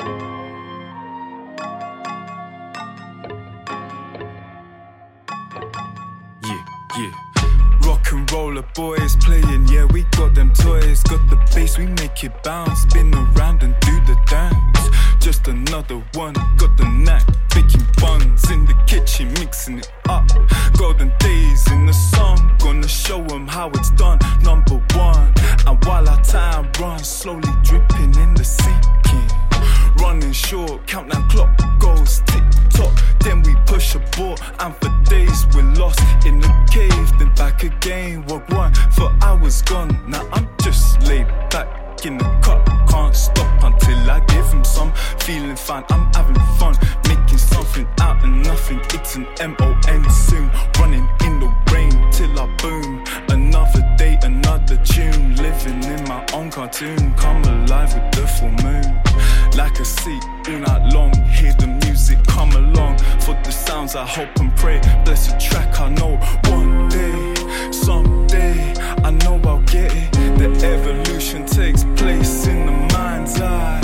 Yeah, yeah. Rock and roller boys playing, yeah, we got them toys. Got the bass, we make it bounce. Spin around and do the dance. Just another one, got the knack. Baking buns in the kitchen, mixing it up. Golden days in the song, gonna show 'em how it's done. Short, countdown clock goes tick tock. Then we push a ball, and for days we're lost in the cave. Then back again, walk one for hours gone. Now I'm just laid back in the cut, can't stop until I give him some. Feeling fine, I'm having fun, making something out of nothing. It's an M O N soon, running in the rain till I boom. Another day, another tune, living in my own cartoon. A seat all night long. Hear the music come along for the sounds. I hope and pray. Bless the track, I know one day, someday, I know I'll get it. The evolution takes place in the mind's eye.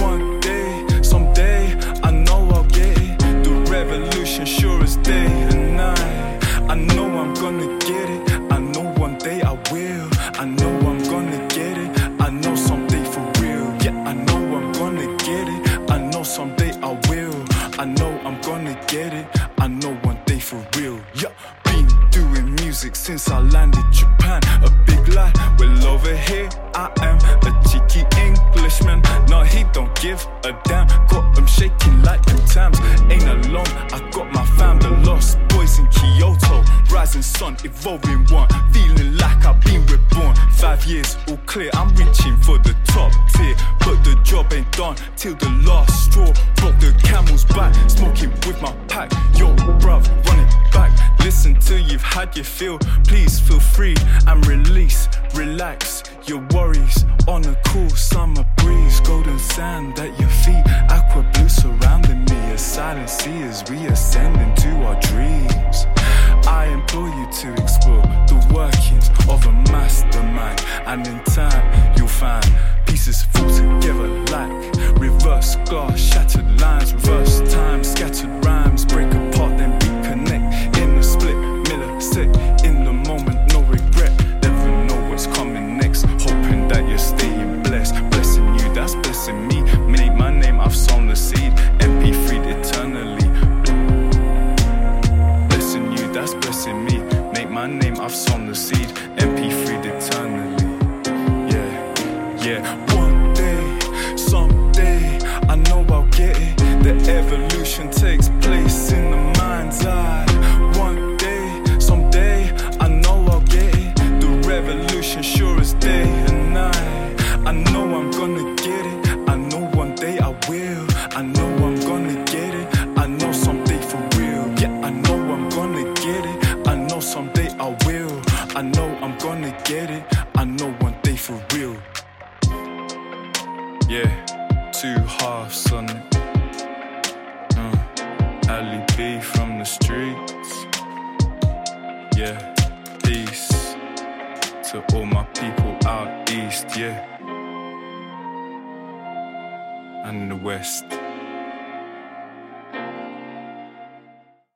One day, someday, I know I'll get it. The revolution sure as day and night. I know I'm gonna get it. I know one day I will. I know I'm gonna get it. I know someday I know I'm gonna get it. I know one day for real. Yeah, been doing music since I landed Japan. A big lie. Well, over here I am a cheeky Englishman. No, he don't give a damn. Got them shaking like them times. Ain't alone. I got my fam, the lost boys in Kyoto. Rising sun, evolving one. Feeling like I've been reborn. Five years, all clear. I'm reaching for the top tier. But the done till the last straw. Broke the camel's back. Smoking with my pack. Yo, bruv, run it back. Listen till you've had your fill. Please feel free and release. Relax your worries on a cool summer breeze. Golden sand at glass, shattered lines, reverse time, scattered rhymes, break apart, then reconnect in the split Miller millisecond. In the moment, no regret. Never know what's coming next. Hoping that you're staying blessed, blessing you, that's blessing me. Make my name, I've sown the seed, MP3 eternally. Blessing you, that's blessing me. Make my name, I've sown the seed. MP3 eternally. The evolution takes place in the mind's eye. One day, someday, I know I'll get it. The revolution sure as day and night. I know I'm gonna get it. I know one day I will. I know I'm gonna get it. I know someday for real. Yeah, I know I'm gonna get it. I know someday I will. I know I'm gonna get it. I know one day for real. Yeah, two halves on Ali B from the streets. Yeah, peace to all my people out east, yeah. And the west.